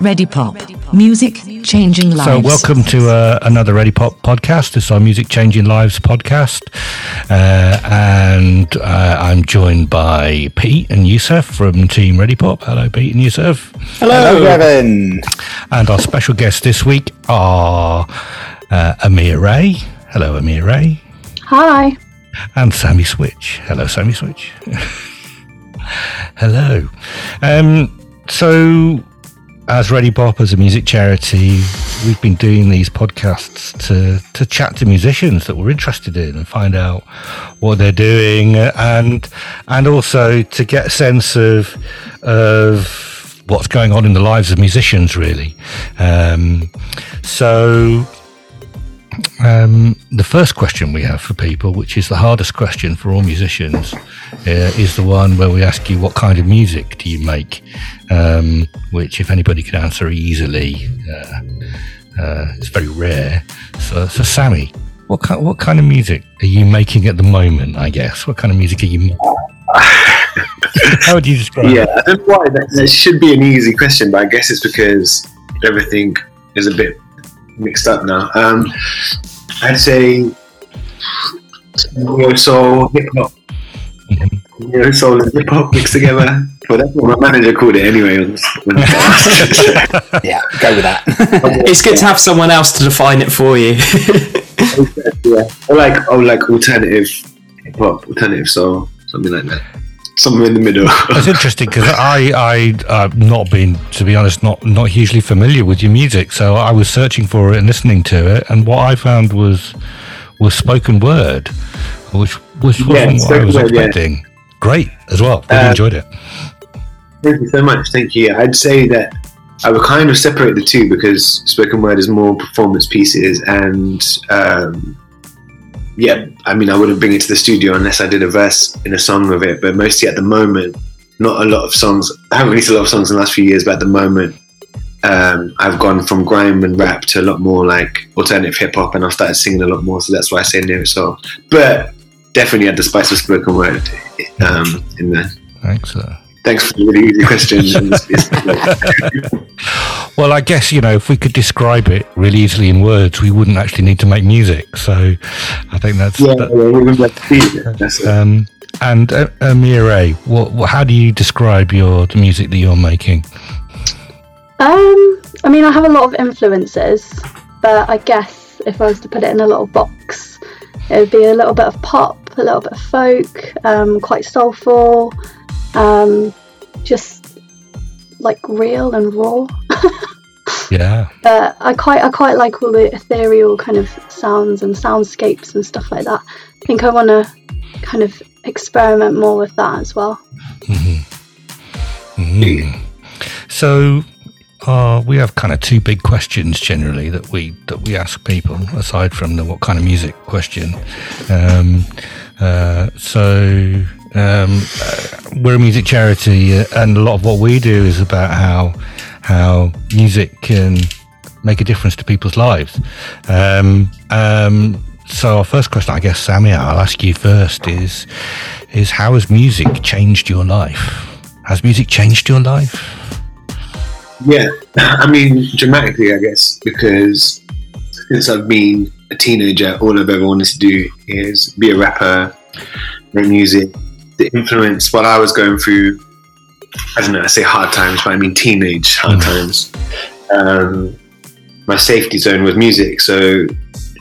Ready Pop. Music changing lives. So, welcome to uh, another Ready Pop podcast. This is our Music Changing Lives podcast. Uh, and uh, I'm joined by Pete and Yusuf from Team Ready Pop. Hello, Pete and Yusuf. Hello, Hello Gavin. And our special guests this week are uh, Amir Ray. Hello, Amir Ray. Hi. And Sammy Switch. Hello, Sammy Switch. Hello. Um, so, as Ready Pop, as a music charity, we've been doing these podcasts to, to chat to musicians that we're interested in and find out what they're doing and and also to get a sense of of what's going on in the lives of musicians really. Um, so um, the first question we have for people, which is the hardest question for all musicians, uh, is the one where we ask you, What kind of music do you make? Um, which, if anybody can answer easily, uh, uh, it's very rare. So, so Sammy, what kind, what kind of music are you making at the moment, I guess? What kind of music are you making? How would you describe yeah, it? I don't know why. That, that should be an easy question, but I guess it's because everything is a bit mixed up now. Um, I'd say neo soul, hip hop. Neo soul and hip hop mixed together. Well, that's what my manager called it anyway. yeah, go with that. it's good to have someone else to define it for you. yeah, or like, oh, like alternative hip hop, alternative soul, something like that somewhere in the middle. That's interesting because I I I've not been to be honest not not hugely familiar with your music, so I was searching for it and listening to it, and what I found was was spoken word, which which wasn't yeah, what I was word, expecting. Yeah. Great as well. Really uh, enjoyed it. Thank you so much. Thank you. I'd say that I would kind of separate the two because spoken word is more performance pieces and um, yeah, I mean, I wouldn't bring it to the studio unless I did a verse in a song of it. But mostly at the moment, not a lot of songs. I haven't released a lot of songs in the last few years, but at the moment, um, I've gone from grime and rap to a lot more like alternative hip hop, and I've started singing a lot more. So that's why I say neo soul. But definitely had the spice of spoken word um, in there. Excellent. Thanks for the really easy question. well, I guess, you know, if we could describe it really easily in words, we wouldn't actually need to make music. So I think that's. Yeah, that, that's um, and uh, Amira, what, what, how do you describe your the music that you're making? Um, I mean, I have a lot of influences, but I guess if I was to put it in a little box, it would be a little bit of pop, a little bit of folk, um, quite soulful, um, just like real and raw. yeah. Uh, I quite I quite like all the ethereal kind of sounds and soundscapes and stuff like that. I think I want to kind of experiment more with that as well. Mm-hmm. Mm-hmm. So, uh, we have kind of two big questions generally that we that we ask people, aside from the what kind of music question. Um, uh, so um, uh, we're a music charity, uh, and a lot of what we do is about how how music can make a difference to people's lives. Um, um, so, our first question, I guess, Sammy, I'll ask you first: is is how has music changed your life? Has music changed your life? Yeah, I mean, dramatically, I guess, because since I've been a teenager, all I've ever wanted to do is be a rapper, make music, the influence what I was going through. I don't know. I say hard times, but I mean teenage hard mm. times. Um, my safety zone was music, so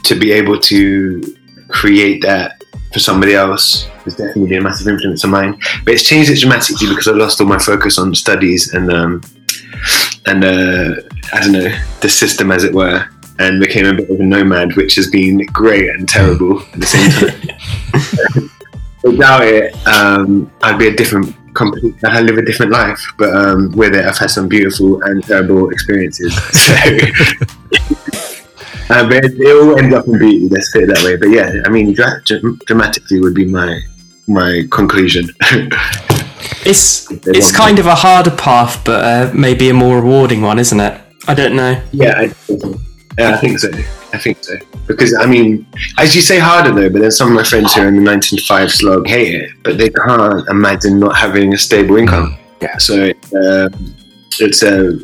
to be able to create that for somebody else has definitely been a massive influence of mine. But it's changed it dramatically because I lost all my focus on studies and um, and uh, I don't know the system, as it were, and became a bit of a nomad, which has been great and terrible at the same time. without it, um, I'd be a different, complete, I'd live a different life. But um, with it, I've had some beautiful and terrible experiences. So, uh, but it, it, all ends up in beauty. Let's put it that way. But yeah, I mean, dra- dramatically would be my my conclusion. it's it's kind of a harder path, but uh, maybe a more rewarding one, isn't it? I don't know. Yeah, I. Yeah, I think so. I think so. Because, I mean, as you say, harder though, but then some of my friends who are in the 9 to 5 slog hate it, but they can't imagine not having a stable income. Yeah. So uh, it's a.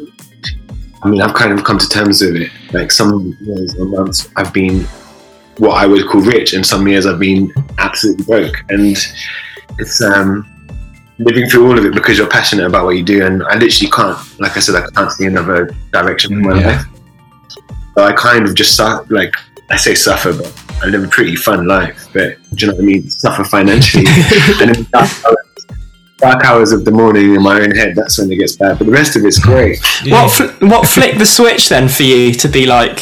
I mean, I've kind of come to terms with it. Like some years or months, I've been what I would call rich, and some years I've been absolutely broke. And it's um, living through all of it because you're passionate about what you do. And I literally can't, like I said, I can't see another direction in my life. So I kind of just su- like I say suffer, but I live a pretty fun life. But do you know what I mean? Suffer financially, and in dark hours, dark hours of the morning in my own head, that's when it gets bad. But the rest of it's great. What fl- what flicked the switch then for you to be like,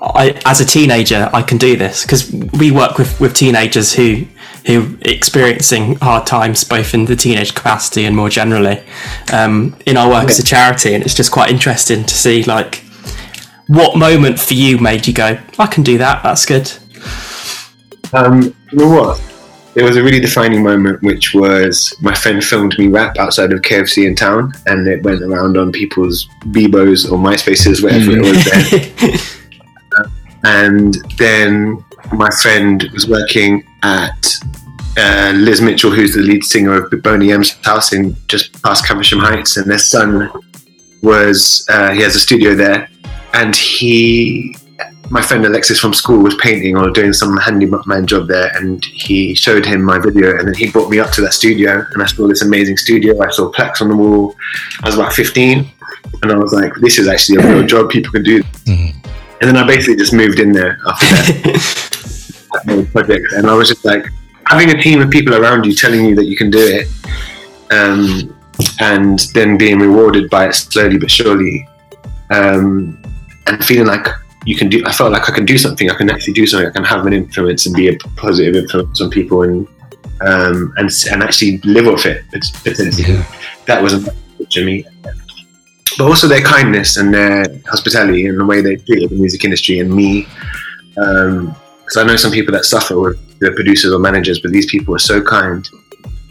I as a teenager I can do this because we work with, with teenagers who who experiencing hard times both in the teenage capacity and more generally um, in our work as a charity and it's just quite interesting to see like what moment for you made you go I can do that that's good Um, you know what? There was a really defining moment, which was my friend filmed me rap outside of KFC in town, and it went around on people's Bebos or MySpaces, whatever it was then. and then my friend was working at uh, Liz Mitchell, who's the lead singer of Boney M's house in just past Caversham Heights, and their son was uh, he has a studio there, and he my friend Alexis from school was painting or doing some handyman job there, and he showed him my video, and then he brought me up to that studio, and I saw this amazing studio. I saw plaques on the wall. I was about 15, and I was like, "This is actually a real job. People can do." this." And then I basically just moved in there after that that project, and I was just like having a team of people around you telling you that you can do it, um, and then being rewarded by it slowly but surely, um, and feeling like you can do. I felt like I can do something. I can actually do something. I can have an influence and be a positive influence on people, and um, and and actually live off it. It's, it's, Yeah. That was a to me. But also their kindness and their hospitality and the way they treated the music industry and me. Because I know some people that suffer with the producers or managers, but these people were so kind,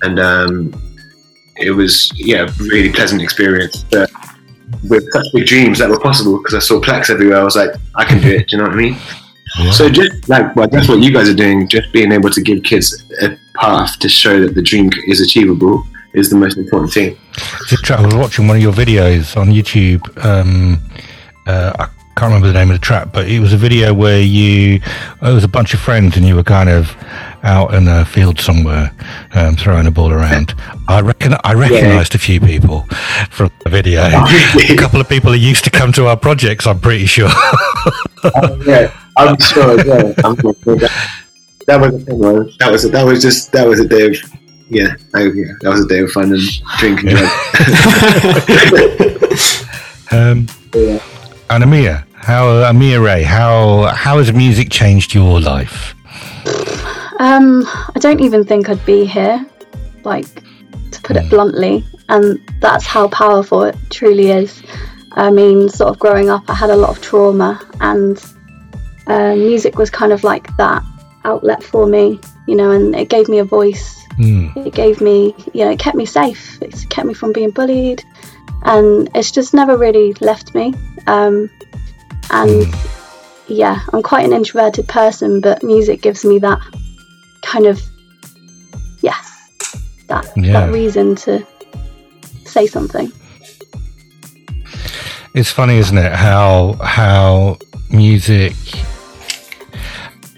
and um, it was yeah, a really pleasant experience. But with such big dreams that were possible because I saw plaques everywhere. I was like, I can do it. Do you know what I mean? Yeah. So just like well, that's what you guys are doing. Just being able to give kids a path to show that the dream is achievable is the most important thing. I was watching one of your videos on YouTube. Um, uh, I can't remember the name of the track, but it was a video where you, it was a bunch of friends, and you were kind of out in a field somewhere, um, throwing a ball around. I reckon I recognised a few people from the video. a couple of people who used to come to our projects. I'm pretty sure. yeah, I'm sure. Yeah, I'm sure that, that was the thing. Man. That was that was just that was a day of yeah, I, yeah that was a day of fun and drinking. um, Yeah. and Amir, how Amir Ray, how how has music changed your life? Um, I don't even think I'd be here, like to put it bluntly, and that's how powerful it truly is. I mean, sort of growing up, I had a lot of trauma, and uh, music was kind of like that outlet for me, you know, and it gave me a voice. Hmm. It gave me, you know, it kept me safe. It kept me from being bullied, and it's just never really left me. Um, and yeah, I'm quite an introverted person, but music gives me that kind of yes, that Yeah. that reason to say something. It's funny, isn't it? How how music.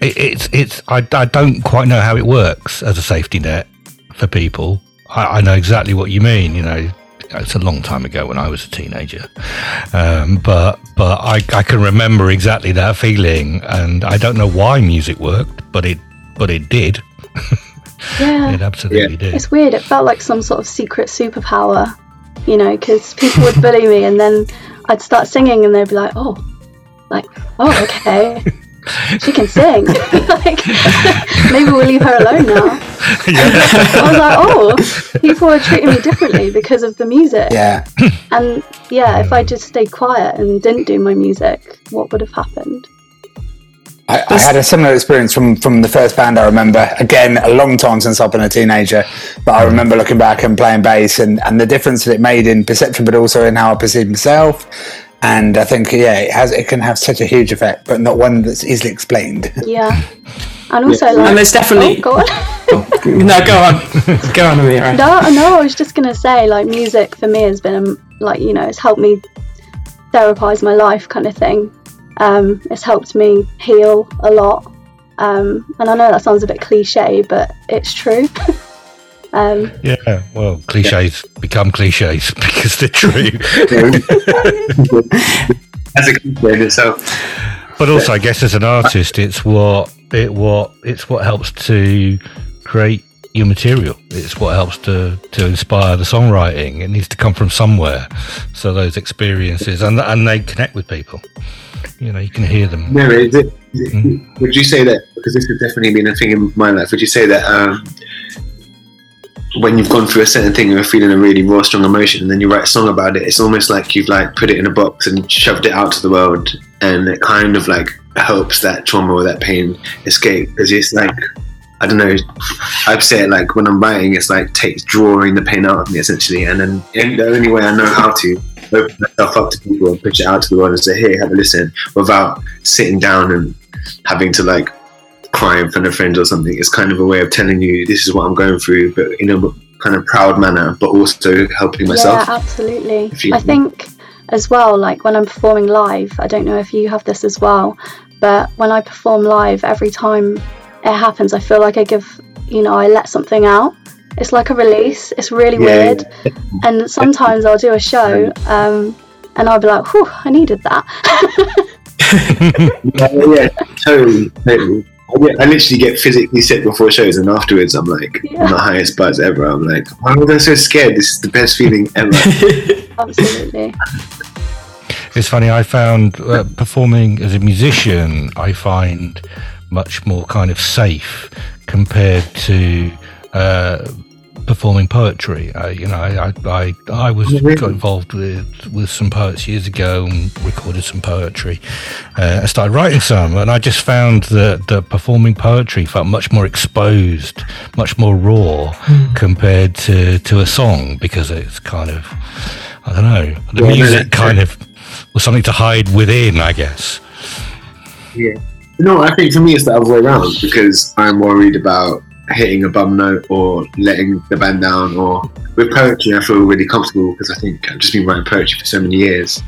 It, it's it's I, I don't quite know how it works as a safety net for people. I, I know exactly what you mean. You know, it's a long time ago when I was a teenager, um, but but I I can remember exactly that feeling, and I don't know why music worked, but it but it did. Yeah, It absolutely did. it's weird. It felt like some sort of secret superpower, you know, because people would bully me, and then I'd start singing, and they'd be like, "Oh, like, oh, okay." She can sing. like, maybe we'll leave her alone now. I was like, oh, people are treating me differently because of the music. Yeah. And yeah, if I just stayed quiet and didn't do my music, what would have happened? I, I had a similar experience from, from the first band I remember. Again, a long time since I've been a teenager, but I remember looking back and playing bass and, and the difference that it made in perception, but also in how I perceive myself. And I think, yeah, it has it can have such a huge effect, but not one that's easily explained. Yeah. And also, like, And there's definitely- Oh, go on. no go on go on Amira No, no, I was just gonna say, like, music for me has been, um, like, you know, it's helped me therapize my life, kind of thing. Um, it's helped me heal a lot. Um, and I know that sounds a bit cliche, but it's true. um, Yeah, well, cliches become cliches because they're true. As a cliche in itself. but also, I guess as an artist, it's what it what it's what helps to create your material. It's what helps to to inspire the songwriting. It needs to come from somewhere. So those experiences and and they connect with people. You know, you can hear them. No, is it, is it- would you say that, because this has definitely been a thing in my life, would you say that um, when you've gone through a certain thing and you're feeling a really raw, strong emotion and then you write a song about it, it's almost like you've like put it in a box and shoved it out to the world and it kind of like helps that trauma or that pain escape because it's like, I don't know, I'd say it like when I'm writing, it's like takes drawing the pain out of me essentially and then and the only way I know how to open myself up to people and push it out to the world and say, hey, have a listen without sitting down and having to like cry in front of friends or something. It's kind of a way of telling you this is what I'm going through, but in a kind of proud manner, but also helping myself. Yeah, absolutely. You- I think as well, like when I'm performing live, I don't know if you have this as well, but when I perform live, every time it happens, I feel like I give, you know, I let something out. It's like a release. It's really Yeah, weird. And sometimes I'll do a show um, and I'll be like, whew, I needed that. yeah, yeah, totally, totally. I, I literally get physically sick before shows, and afterwards, I'm like Yeah. on the highest buzz ever. I'm like, why was I so scared? This is the best feeling ever. Absolutely. It's funny. I found uh, performing as a musician, I find much more kind of safe compared to uh, performing poetry. Uh, you know, I I, I, I was Really? got involved with with some poets years ago and recorded some poetry. Uh, I started writing some, and I just found that, that performing poetry felt much more exposed, much more raw compared to to a song because it's kind of I don't know the Yeah, music that's kind of was something to hide within, I guess. Yeah. No, I think for me it's the other way around because I'm worried about hitting a bum note or letting the band down. Or with poetry, I feel really comfortable because I think I've just been writing poetry for so many years,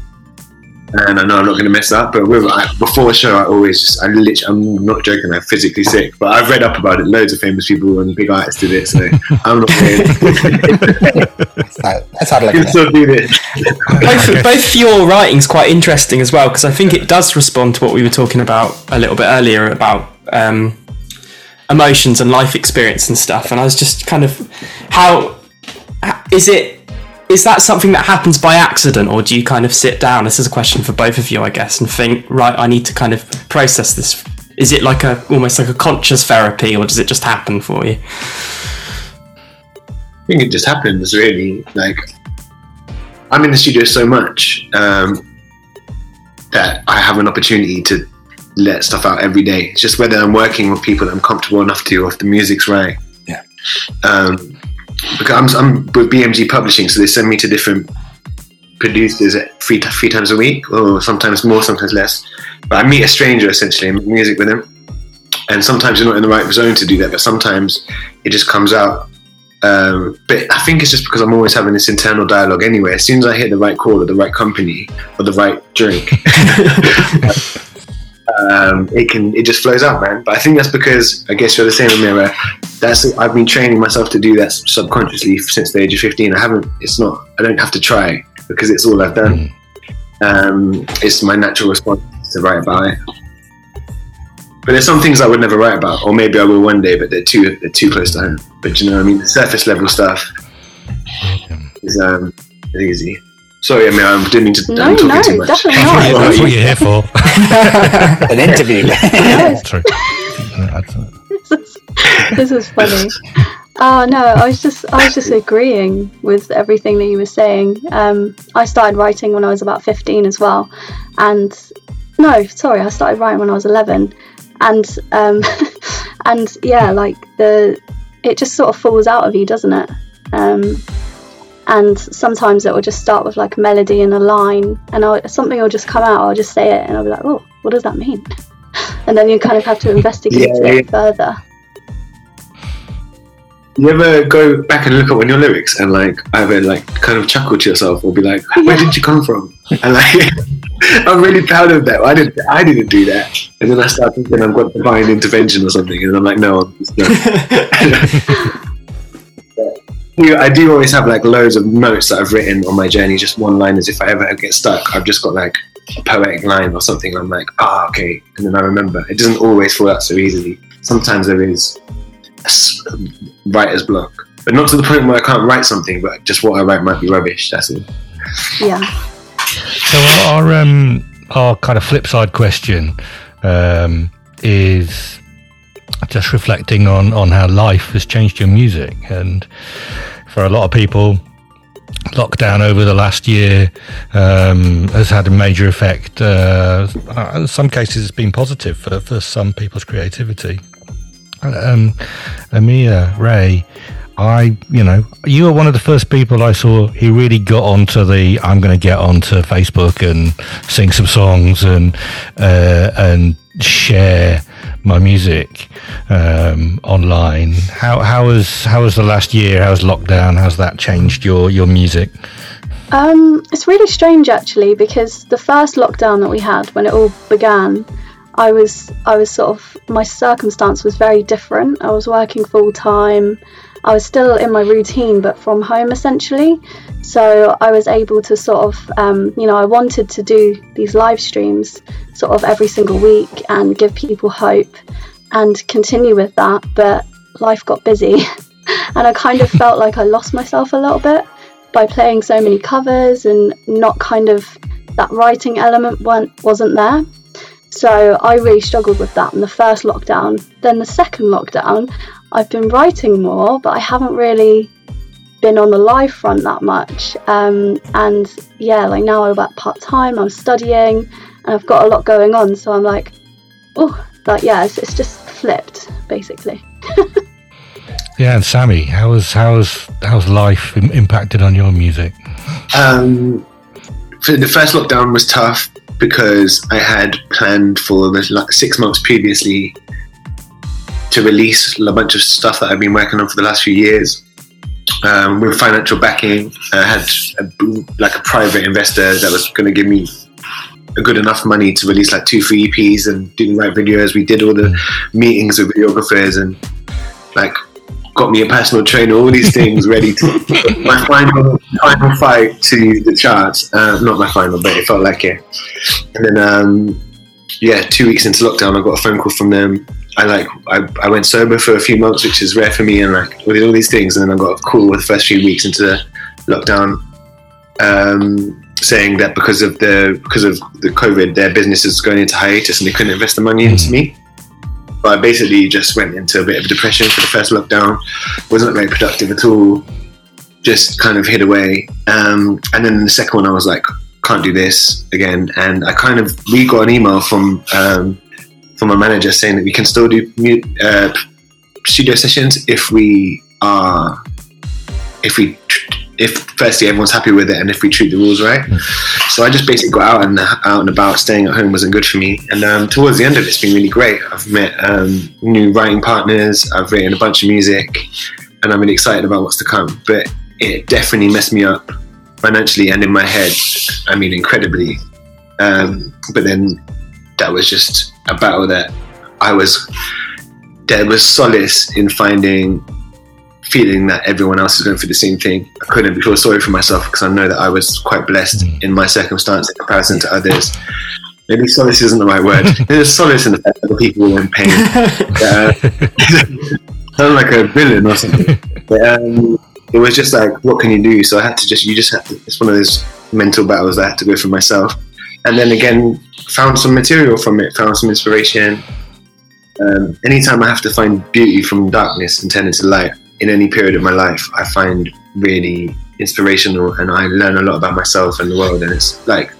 and I know I'm not going to mess up. But with I, before a show, I always just I literally I'm not joking. I'm physically sick, but I've read up about it. Loads of famous people and big artists did it, so I'm not worried. That's how, that's how to I look can at it. still do this. both, both your writing's quite interesting as well because I think it does respond to what we were talking about a little bit earlier about um, emotions and life experience and stuff. And I was just kind of how is it? Is that something that happens by accident, or do you kind of sit down? This is a question for both of you, I guess, and think, right, I need to kind of process this. Is it like a almost like a conscious therapy, or does it just happen for you? I think it just happens really. Like I'm in the studio so much um, that I have an opportunity to let stuff out every day. It's just whether I'm working with people that I'm comfortable enough to, or if the music's right. Yeah. Um, because I'm, I'm with BMG Publishing, so they send me to different producers at three three times a week, or sometimes more, sometimes less. But I meet a stranger essentially and make music with them. And sometimes you're not in the right zone to do that, but sometimes it just comes out um, but I think it's just because I'm always having this internal dialogue anyway. As soon as I hit the right call or the right company or the right drink, um, it can it just flows out, man. But I think that's because I guess you're the same, Amira. That's I've been training myself to do that subconsciously since the age of 15. I haven't. It's not. I don't have to try because it's all I've done. Um, it's my natural response to write about it. But there's some things I would never write about, or maybe I will one day, but they're too they're too close to home. But you know, what I mean, the surface level stuff is um is easy. Sorry, I mean, I didn't mean to. No, I'm talking no, too much. definitely not. That's not. what you're here for. An interview. True. this, is, this is funny. Oh no, I was just I was just agreeing with everything that you were saying. Um, I started writing when I was about fifteen as well, and no, sorry, I started writing when I was eleven, and um, and yeah, like the it just sort of falls out of you, doesn't it? Um, and sometimes it will just start with like a melody and a line, and I'll, something will just come out. I'll just say it, and I'll be like, oh, what does that mean? And then you kind of have to investigate Yeah, it further. You ever go back and look at one of your lyrics and like either like kind of chuckle to yourself or be like, where did you come from? And like, I'm really proud of that. I didn't. I didn't do that. And then I start thinking I've got divine intervention or something, and I'm like, no. no. I do always have like loads of notes that I've written on my journey, just one line liners. If I ever get stuck, I've just got like a poetic line or something. I'm like, ah, okay, and then I remember. It doesn't always fall out so easily. Sometimes there is a writer's block, but not to the point where I can't write something. But just what I write might be rubbish. That's all. Yeah. So our um, our kind of flip side question um, is just reflecting on on how life has changed your music, and for a lot of people, lockdown over the last year um, has had a major effect. Uh, in some cases, it's been positive for, for some people's creativity. Um, Amia Ray, I, you know, you were one of the first people I saw who really got onto the. I'm going to get onto Facebook and sing some songs and uh, and share my music um, online. How how was how was the last year? How's lockdown? How's that changed your your music? Um, it's really strange actually because the first lockdown that we had when it all began, I was I was sort of my circumstance was very different. I was working full time. I was still in my routine, but from home essentially. So I was able to sort of, um, you know, I wanted to do these live streams sort of every single week and give people hope and continue with that. But life got busy and I kind of felt like I lost myself a little bit by playing so many covers and not kind of that writing element wasn't there. So I really struggled with that in the first lockdown. Then the second lockdown, I've been writing more, but I haven't really been on the live front that much. Um, and yeah, like now I work part time, I'm studying, and I've got a lot going on. So I'm like, oh, like yeah, it's, it's just flipped basically. yeah, and Sammy, how was how's how's life impacted on your music? Um, the first lockdown was tough because I had planned for the like six months previously to release a bunch of stuff that I've been working on for the last few years. Um, with financial backing, I had a, like a private investor that was going to give me a good enough money to release like two, three EPs and do the right videos. We did all the meetings with videographers and like got me a personal trainer, all these things ready to my final final fight to the charts. Uh, not my final, but it felt like it. And then um, yeah, two weeks into lockdown, I got a phone call from them I like I, I went sober for a few months, which is rare for me, and like did all these things, and then I got a call with the first few weeks into the lockdown, um, saying that because of the because of the COVID, their business is going into hiatus and they couldn't invest the money into me. But I basically just went into a bit of depression for the first lockdown. wasn't very productive at all. Just kind of hid away, um, and then the second one, I was like, can't do this again. And I kind of we got an email from um, from a manager saying that we can still do uh, studio sessions if we are if we if firstly everyone's happy with it and if we treat the rules right. So I just basically got out and out and about. Staying at home wasn't good for me. And um, towards the end of it, it's been really great. I've met um, new writing partners. I've written a bunch of music, and I'm really excited about what's to come. But it definitely messed me up financially and in my head. I mean, incredibly. Um, but then that was just a battle that I was there was solace in finding feeling that everyone else is going through the same thing. I couldn't feel sorry for myself because I know that I was quite blessed mm. in my circumstance in comparison to others. Maybe solace isn't the right word. There's solace in the fact that the people were in pain. uh, sound like a villain or something. But, um, it was just like, what can you do? So I had to just, you just have to, it's one of those mental battles I had to go through myself and then again found some material from it, found some inspiration. Um, anytime I have to find beauty from darkness and turn it to light in any period of my life, I find really inspirational and I learn a lot about myself and the world. And it's like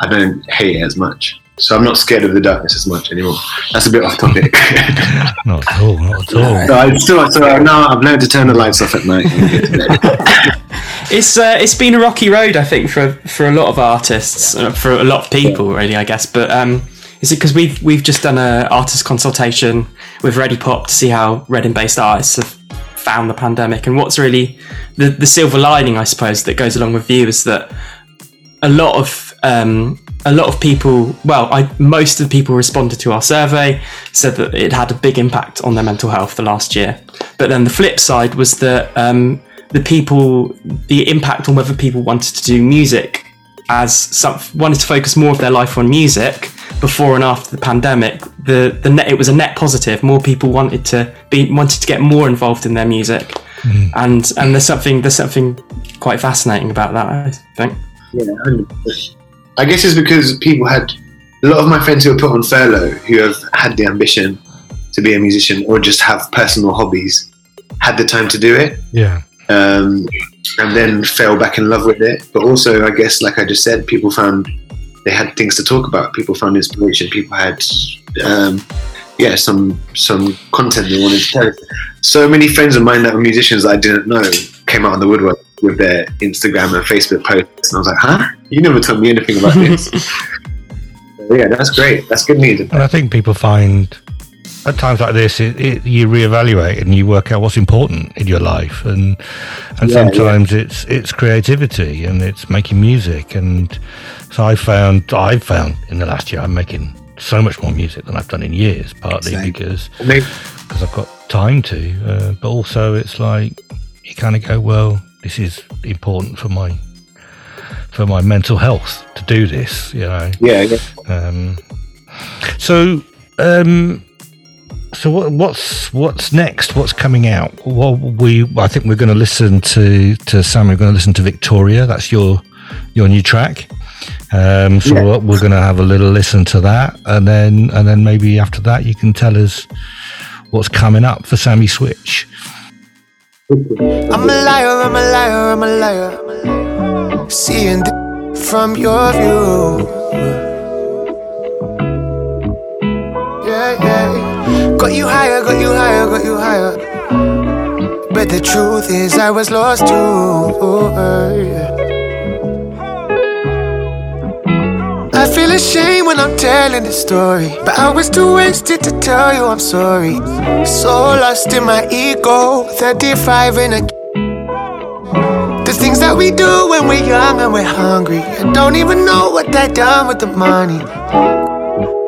I don't hate it as much. So I'm not scared of the darkness as much anymore. That's a bit off topic. not at all. Not at all. No, I still, so now I've learned to turn the lights off at night. it's uh, it's been a rocky road, I think, for for a lot of artists, uh, for a lot of people, really, I guess. But um, is it because we've we've just done an artist consultation with Ready Pop to see how Reading based artists have found the pandemic, and what's really the the silver lining, I suppose, that goes along with you is that a lot of um, a lot of people, well, I, most of the people responded to our survey said that it had a big impact on their mental health the last year. But then the flip side was that um, the people, the impact on whether people wanted to do music as some, wanted to focus more of their life on music before and after the pandemic. The the net, it was a net positive. More people wanted to be wanted to get more involved in their music, mm. and and there's something there's something quite fascinating about that. I think. Yeah, 100%. I guess it's because people had a lot of my friends who were put on furlough who have had the ambition to be a musician or just have personal hobbies had the time to do it. Yeah. Um, and then fell back in love with it. But also, I guess, like I just said, people found they had things to talk about. People found inspiration. People had, um, yeah, some some content they wanted to tell. So many friends of mine that were musicians that I didn't know came out on the woodwork with their Instagram and Facebook posts, and I was like, "Huh? You never told me anything about this." yeah, that's great. That's good news. And I think people find at times like this, it, it, you reevaluate and you work out what's important in your life, and and yeah, sometimes yeah. it's it's creativity and it's making music, and so I found I found in the last year I'm making so much more music than I've done in years, partly Same. because because I've got time to, uh, but also it's like you kind of go, well, this is important for my for my mental health to do this, you know. Yeah. yeah. Um, so, um, so what, what's what's next? What's coming out? Well, we I think we're going to listen to to Sam. We're going to listen to Victoria. That's your your new track. Um, so yeah. we're going to have a little listen to that, and then and then maybe after that you can tell us what's coming up for Sammy Switch. I'm a liar, I'm a liar, I'm a liar. Seeing from your view. Yeah, yeah. Got you higher, got you higher, got you higher. But the truth is, I was lost too. Oh, I feel ashamed when I'm telling the story. But I was too wasted to tell you I'm sorry. So lost in my ego, 35 in a. The things that we do when we're young and we're hungry. I don't even know what I done with the money.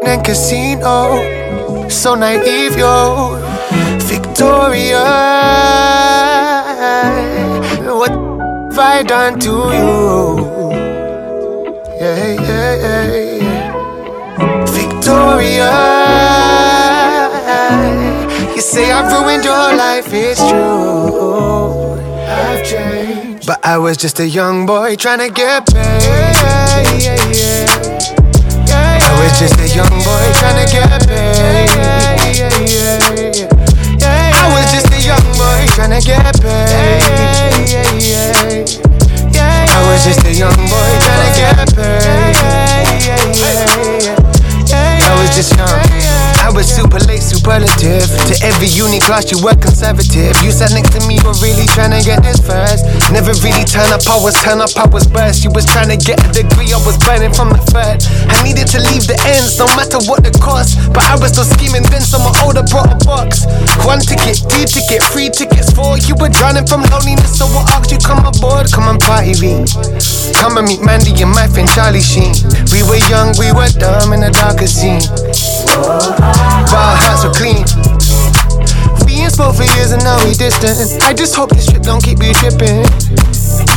And casino, so naive, yo. Victoria, what have I done to you? Say I've ruined your life, it's true. I've changed, but I was just a young boy trying to get paid. Yeah, yeah, yeah. I was just a young boy trying to get paid. I was just a young boy trying to get paid. I was just a young boy trying to get paid. I was just young. Superlative. To every uni class, you were conservative. You sat next to me, were really trying to get this first. Never really turn up, I was turn up, I was burst. You was trying to get a degree, I was burning from the third. I needed to leave the ends, no matter what the cost. But I was still scheming then, my older brought a box. One ticket, two ticket, three tickets, four. You were drowning from loneliness, so I asked you come aboard, come and party me. Come and meet Mandy and my friend Charlie Sheen. We were young, we were dumb in the darker scene. Our hearts were clean. We ain't spoke for years and now we distant. I just hope this trip don't keep you tripping.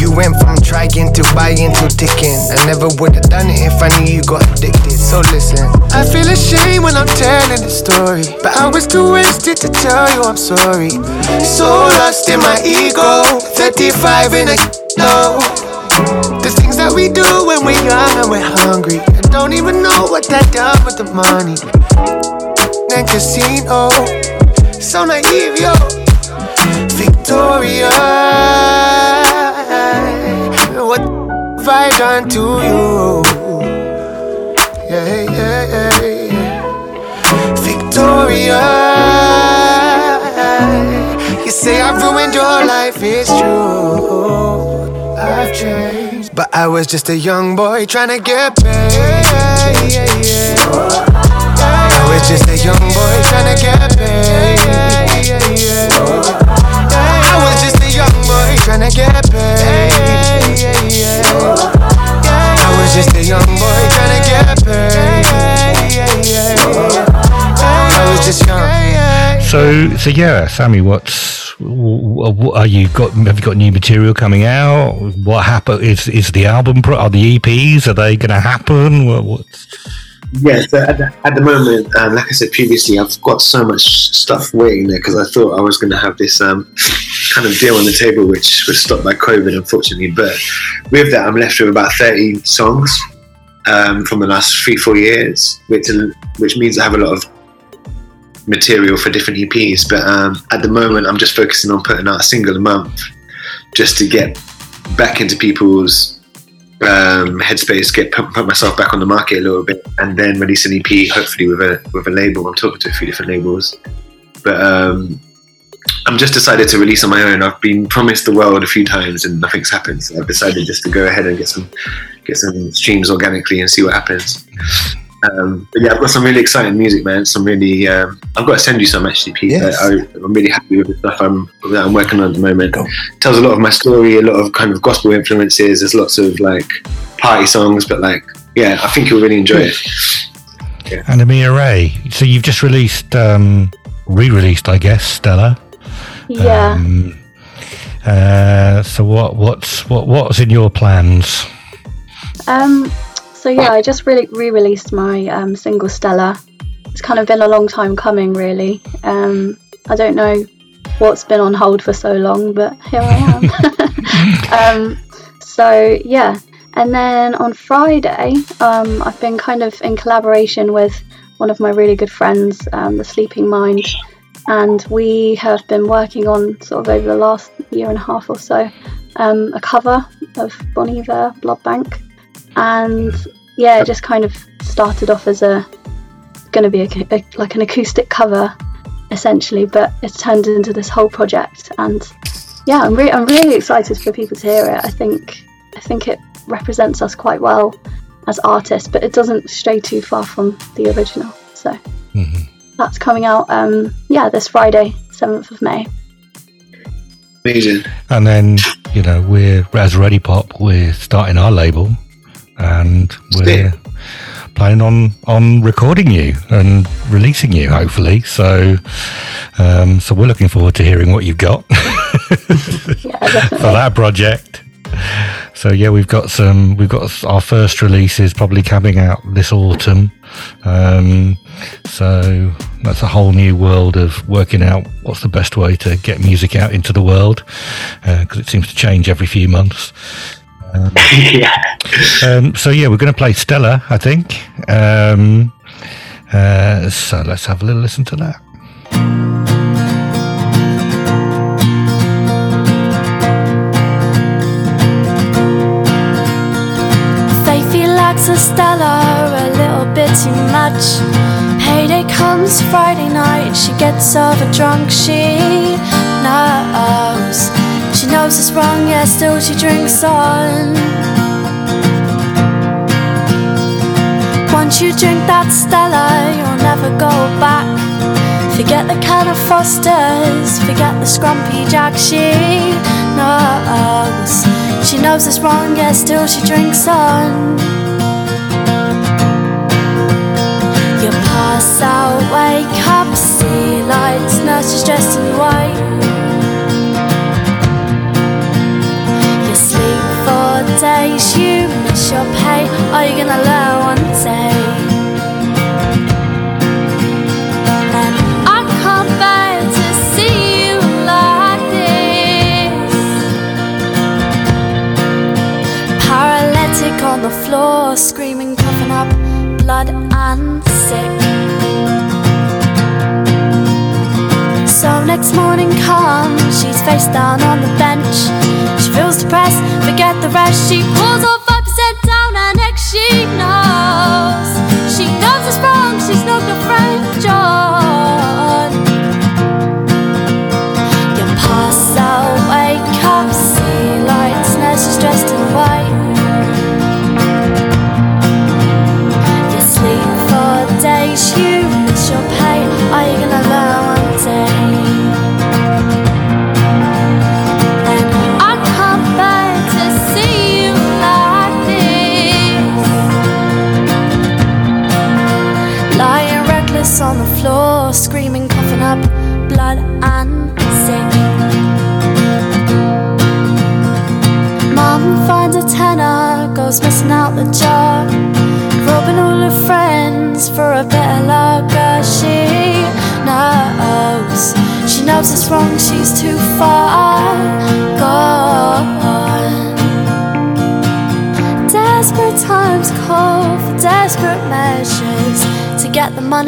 You went from trying to buying to ticking. I never would've done it if I knew you got addicted. So listen. I feel ashamed when I'm telling the story. But I was too wasted to tell you I'm sorry. So lost in my ego. 35 in a no. The things that we do when we're young and we're hungry. I don't even know what that done with the money and casino. So naive, yo. Victoria, what have I done to you? Yeah, yeah, yeah. Victoria, you say I've ruined your life, it's true. I've changed, but I was just a young boy trying to get paid. I was just a young boy trying to get paid. I was just a young boy trying to get paid. I was just a young boy trying to get paid. I was just young. So, so yeah, Sammy Watts are you got? Have you got new material coming out? What happen? Is is the album? Are the EPs? Are they going to happen? What, what's Yeah, so at the, at the moment, um, like I said previously, I've got so much stuff waiting there because I thought I was going to have this um, kind of deal on the table, which was stopped by COVID, unfortunately. But with that, I'm left with about 30 songs um, from the last three, four years, which which means I have a lot of material for different EPs. But um, at the moment, I'm just focusing on putting out a single a month, just to get back into people's um, headspace, get put, put, myself back on the market a little bit, and then release an EP, hopefully with a with a label. I'm talking to a few different labels, but um, I'm just decided to release on my own. I've been promised the world a few times, and nothing's happened. So I've decided just to go ahead and get some get some streams organically and see what happens. Um, but yeah, I've got some really exciting music, man. Some really, um, I've got to send you some actually, Pete. Yes. I, am really happy with the stuff I'm that I'm working on at the moment. Cool. Tells a lot of my story, a lot of kind of gospel influences. There's lots of like party songs, but like, yeah, I think you'll really enjoy it. Yeah. And Amir Ray, so you've just released, um, re-released, I guess, Stella. Yeah. Um, uh, so what, what's what, what's in your plans? Um, so yeah, I just really re-released my um, single Stella. It's kind of been a long time coming, really. Um, I don't know what's been on hold for so long, but here I am. um, so yeah, and then on Friday, um, I've been kind of in collaboration with one of my really good friends, um, the Sleeping Mind, and we have been working on sort of over the last year and a half or so um, a cover of Bon Iver Blood Bank and yeah, it just kind of started off as a going to be a, a, like an acoustic cover essentially, but it's turned into this whole project. And yeah, I'm really I'm really excited for people to hear it. I think I think it represents us quite well as artists, but it doesn't stray too far from the original. So mm-hmm. that's coming out um, yeah this Friday, seventh of May. Amazing. And then you know we're as Ready Pop, we're starting our label and we're planning on on recording you and releasing you hopefully. So um, so we're looking forward to hearing what you've got for that project. So yeah we've got some we've got our first releases probably coming out this autumn. Um, so that's a whole new world of working out what's the best way to get music out into the world because uh, it seems to change every few months um, yeah. Um, so yeah, we're going to play Stella, I think. Um, uh, so let's have a little listen to that. Faithy likes a Stella a little bit too much. Payday comes Friday night, she gets over drunk, she knows she knows it's wrong, yet still she drinks on. Once you drink that Stella, you'll never go back. Forget the can of Fosters, forget the Scrumpy Jack. She knows, she knows it's wrong, yet still she drinks on. You pass out, wake up, see lights, nurses dressed in white. Days you miss your pay Are you gonna learn one day? I can't bear to see you like this on the floor Screaming, coughing up blood and sick So next morning comes, she's face down on the bench. She feels depressed, forget the rest. She pulls off 5% down her neck. She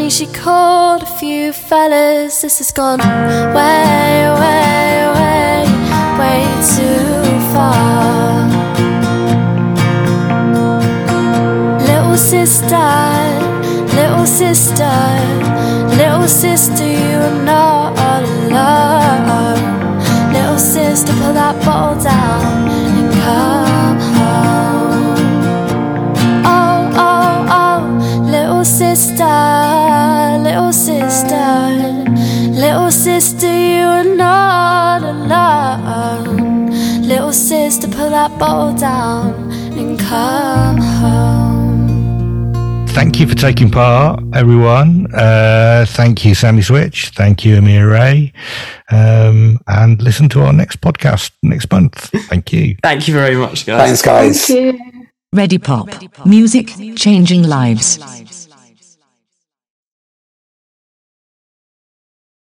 money, she called a few fellas. This has gone way, way, way, way too far. Little sister, little sister, little sister, you are not alone. Little sister, pull that bottle sister, put that bottle down and come home. Thank you for taking part, everyone. Uh, thank you, Sammy Switch. Thank you, Amir Ray. Um, and listen to our next podcast next month. Thank you. Thank you very much, guys. Thanks, guys. Thank you. Ready Pop. Music changing lives.